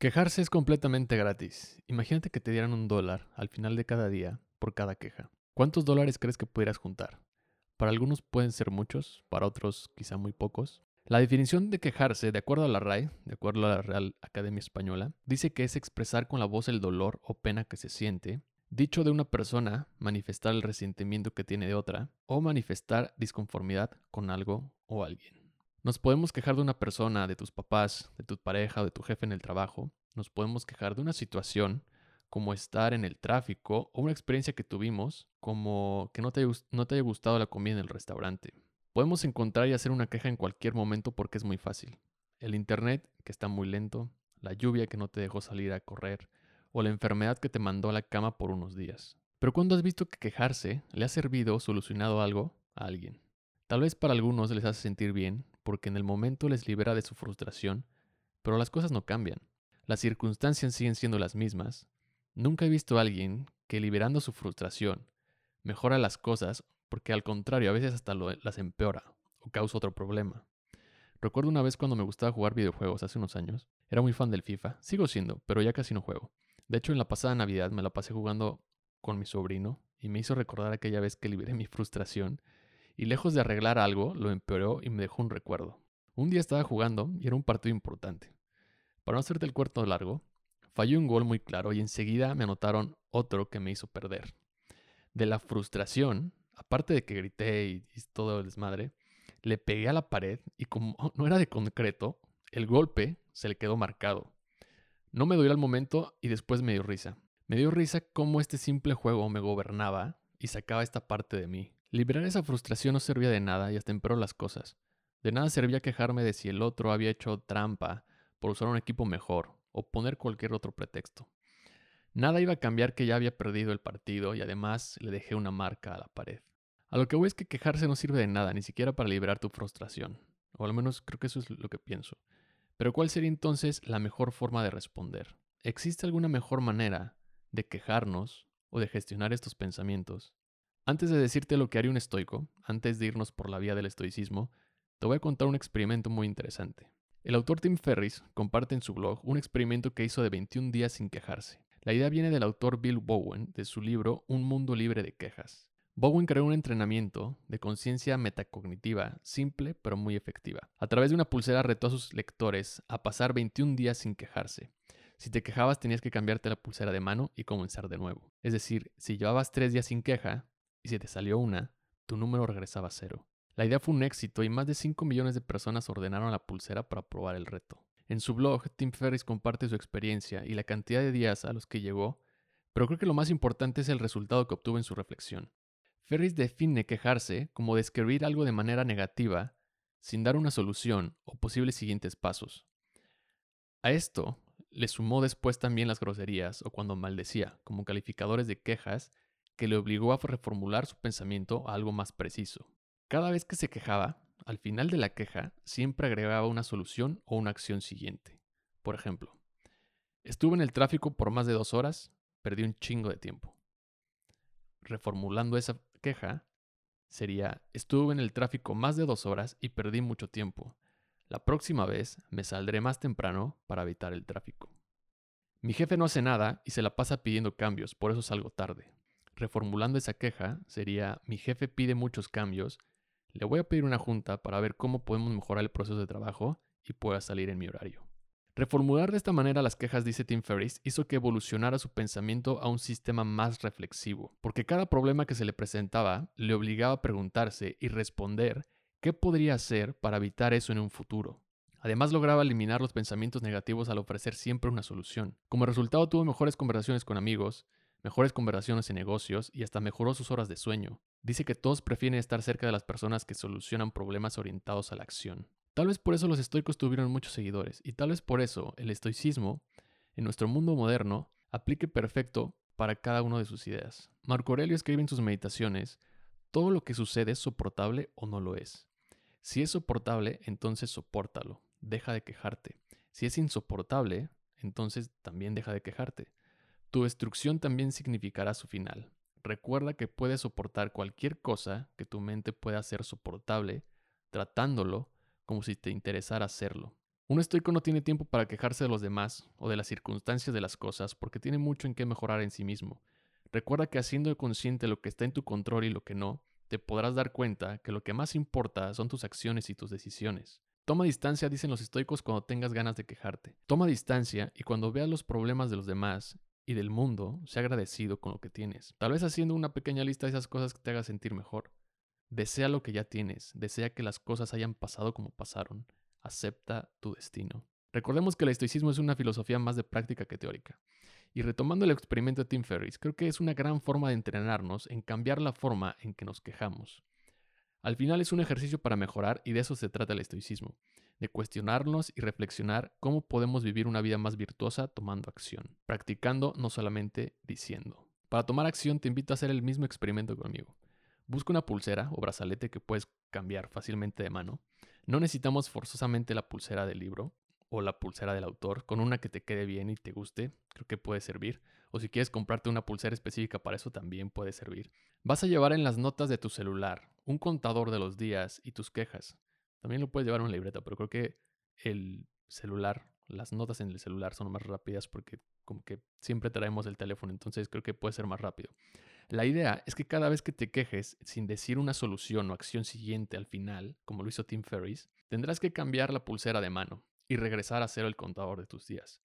Quejarse es completamente gratis. Imagínate que te dieran un dólar al final de cada día por cada queja. ¿Cuántos dólares crees que pudieras juntar? Para algunos pueden ser muchos, para otros quizá muy pocos. La definición de quejarse, de acuerdo a la RAE, de acuerdo a la Real Academia Española, dice que es expresar con la voz el dolor o pena que se siente, dicho de una persona, manifestar el resentimiento que tiene de otra, o manifestar disconformidad con algo o alguien. Nos podemos quejar de una persona, de tus papás, de tu pareja o de tu jefe en el trabajo. Nos podemos quejar de una situación como estar en el tráfico o una experiencia que tuvimos como que no te, no te haya gustado la comida en el restaurante. Podemos encontrar y hacer una queja en cualquier momento porque es muy fácil. El internet que está muy lento, la lluvia que no te dejó salir a correr o la enfermedad que te mandó a la cama por unos días. Pero cuando has visto que quejarse le ha servido o solucionado algo a alguien. Tal vez para algunos les hace sentir bien porque en el momento les libera de su frustración, pero las cosas no cambian. Las circunstancias siguen siendo las mismas. Nunca he visto a alguien que liberando su frustración mejora las cosas porque al contrario a veces hasta las empeora o causa otro problema. Recuerdo una vez cuando me gustaba jugar videojuegos hace unos años. Era muy fan del FIFA, sigo siendo, pero ya casi no juego. De hecho, en la pasada Navidad me la pasé jugando con mi sobrino y me hizo recordar aquella vez que liberé mi frustración y lejos de arreglar algo, lo empeoró y me dejó un recuerdo. Un día estaba jugando y era un partido importante. Para no hacerte el cuarto largo, falló un gol muy claro y enseguida me anotaron otro que me hizo perder. De la frustración, aparte de que grité y todo el desmadre, le pegué a la pared y como no era de concreto, el golpe se le quedó marcado. No me dolió al momento y después me dio risa. Me dio risa cómo este simple juego me gobernaba y sacaba esta parte de mí. Liberar esa frustración no servía de nada y hasta empeoró las cosas. De nada servía quejarme de si el otro había hecho trampa por usar un equipo mejor o poner cualquier otro pretexto. Nada iba a cambiar que ya había perdido el partido y además le dejé una marca a la pared. A lo que voy es que quejarse no sirve de nada, ni siquiera para liberar tu frustración. O al menos creo que eso es lo que pienso. Pero ¿cuál sería entonces la mejor forma de responder? ¿Existe alguna mejor manera de quejarnos o de gestionar estos pensamientos antes de decirte lo que haría un estoico, antes de irnos por la vía del estoicismo, te voy a contar un experimento muy interesante. El autor Tim Ferris comparte en su blog un experimento que hizo de 21 días sin quejarse. La idea viene del autor Bill Bowen de su libro Un mundo libre de quejas. Bowen creó un entrenamiento de conciencia metacognitiva simple pero muy efectiva. A través de una pulsera retó a sus lectores a pasar 21 días sin quejarse. Si te quejabas tenías que cambiarte la pulsera de mano y comenzar de nuevo. Es decir, si llevabas 3 días sin queja, si te salió una, tu número regresaba a cero. La idea fue un éxito y más de 5 millones de personas ordenaron la pulsera para probar el reto. En su blog, Tim Ferris comparte su experiencia y la cantidad de días a los que llegó, pero creo que lo más importante es el resultado que obtuvo en su reflexión. Ferris define quejarse como describir algo de manera negativa sin dar una solución o posibles siguientes pasos. A esto le sumó después también las groserías o cuando maldecía, como calificadores de quejas que le obligó a reformular su pensamiento a algo más preciso. Cada vez que se quejaba, al final de la queja siempre agregaba una solución o una acción siguiente. Por ejemplo, estuve en el tráfico por más de dos horas, perdí un chingo de tiempo. Reformulando esa queja, sería, estuve en el tráfico más de dos horas y perdí mucho tiempo. La próxima vez me saldré más temprano para evitar el tráfico. Mi jefe no hace nada y se la pasa pidiendo cambios, por eso salgo tarde. Reformulando esa queja sería, mi jefe pide muchos cambios, le voy a pedir una junta para ver cómo podemos mejorar el proceso de trabajo y pueda salir en mi horario. Reformular de esta manera las quejas, dice Tim Ferriss, hizo que evolucionara su pensamiento a un sistema más reflexivo, porque cada problema que se le presentaba le obligaba a preguntarse y responder qué podría hacer para evitar eso en un futuro. Además lograba eliminar los pensamientos negativos al ofrecer siempre una solución. Como resultado tuvo mejores conversaciones con amigos, mejores conversaciones en negocios y hasta mejoró sus horas de sueño. Dice que todos prefieren estar cerca de las personas que solucionan problemas orientados a la acción. Tal vez por eso los estoicos tuvieron muchos seguidores y tal vez por eso el estoicismo, en nuestro mundo moderno, aplique perfecto para cada una de sus ideas. Marco Aurelio escribe en sus meditaciones, todo lo que sucede es soportable o no lo es. Si es soportable, entonces soportalo, deja de quejarte. Si es insoportable, entonces también deja de quejarte. Tu destrucción también significará su final. Recuerda que puedes soportar cualquier cosa que tu mente pueda hacer soportable, tratándolo como si te interesara hacerlo. Un estoico no tiene tiempo para quejarse de los demás o de las circunstancias de las cosas porque tiene mucho en qué mejorar en sí mismo. Recuerda que haciendo consciente lo que está en tu control y lo que no, te podrás dar cuenta que lo que más importa son tus acciones y tus decisiones. Toma distancia, dicen los estoicos, cuando tengas ganas de quejarte. Toma distancia y cuando veas los problemas de los demás y del mundo, sea agradecido con lo que tienes. Tal vez haciendo una pequeña lista de esas cosas que te haga sentir mejor. Desea lo que ya tienes, desea que las cosas hayan pasado como pasaron, acepta tu destino. Recordemos que el estoicismo es una filosofía más de práctica que teórica. Y retomando el experimento de Tim Ferriss, creo que es una gran forma de entrenarnos en cambiar la forma en que nos quejamos. Al final es un ejercicio para mejorar y de eso se trata el estoicismo, de cuestionarnos y reflexionar cómo podemos vivir una vida más virtuosa tomando acción, practicando no solamente diciendo. Para tomar acción te invito a hacer el mismo experimento conmigo. Busca una pulsera o brazalete que puedes cambiar fácilmente de mano. No necesitamos forzosamente la pulsera del libro o la pulsera del autor. Con una que te quede bien y te guste, creo que puede servir. O si quieres comprarte una pulsera específica para eso, también puede servir. Vas a llevar en las notas de tu celular un contador de los días y tus quejas. También lo puedes llevar en una libreta, pero creo que el celular, las notas en el celular son más rápidas porque como que siempre traemos el teléfono, entonces creo que puede ser más rápido. La idea es que cada vez que te quejes sin decir una solución o acción siguiente al final, como lo hizo Tim Ferriss, tendrás que cambiar la pulsera de mano y regresar a cero el contador de tus días.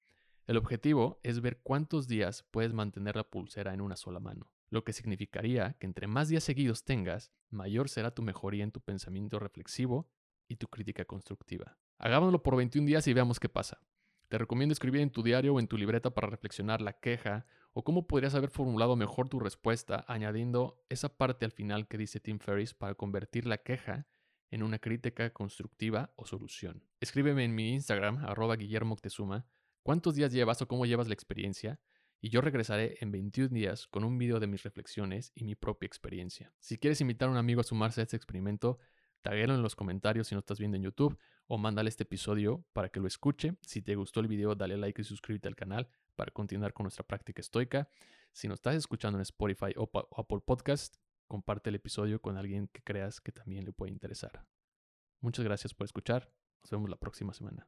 El objetivo es ver cuántos días puedes mantener la pulsera en una sola mano, lo que significaría que entre más días seguidos tengas, mayor será tu mejoría en tu pensamiento reflexivo y tu crítica constructiva. Hagámoslo por 21 días y veamos qué pasa. Te recomiendo escribir en tu diario o en tu libreta para reflexionar la queja o cómo podrías haber formulado mejor tu respuesta añadiendo esa parte al final que dice Tim Ferriss para convertir la queja en una crítica constructiva o solución. Escríbeme en mi Instagram, arroba Guillermo cuántos días llevas o cómo llevas la experiencia y yo regresaré en 21 días con un video de mis reflexiones y mi propia experiencia. Si quieres invitar a un amigo a sumarse a este experimento, taguelo en los comentarios si no estás viendo en YouTube o mándale este episodio para que lo escuche. Si te gustó el video, dale like y suscríbete al canal para continuar con nuestra práctica estoica. Si nos estás escuchando en Spotify o, Apple Podcast, comparte el episodio con alguien que creas que también le puede interesar. Muchas gracias por escuchar. Nos vemos la próxima semana.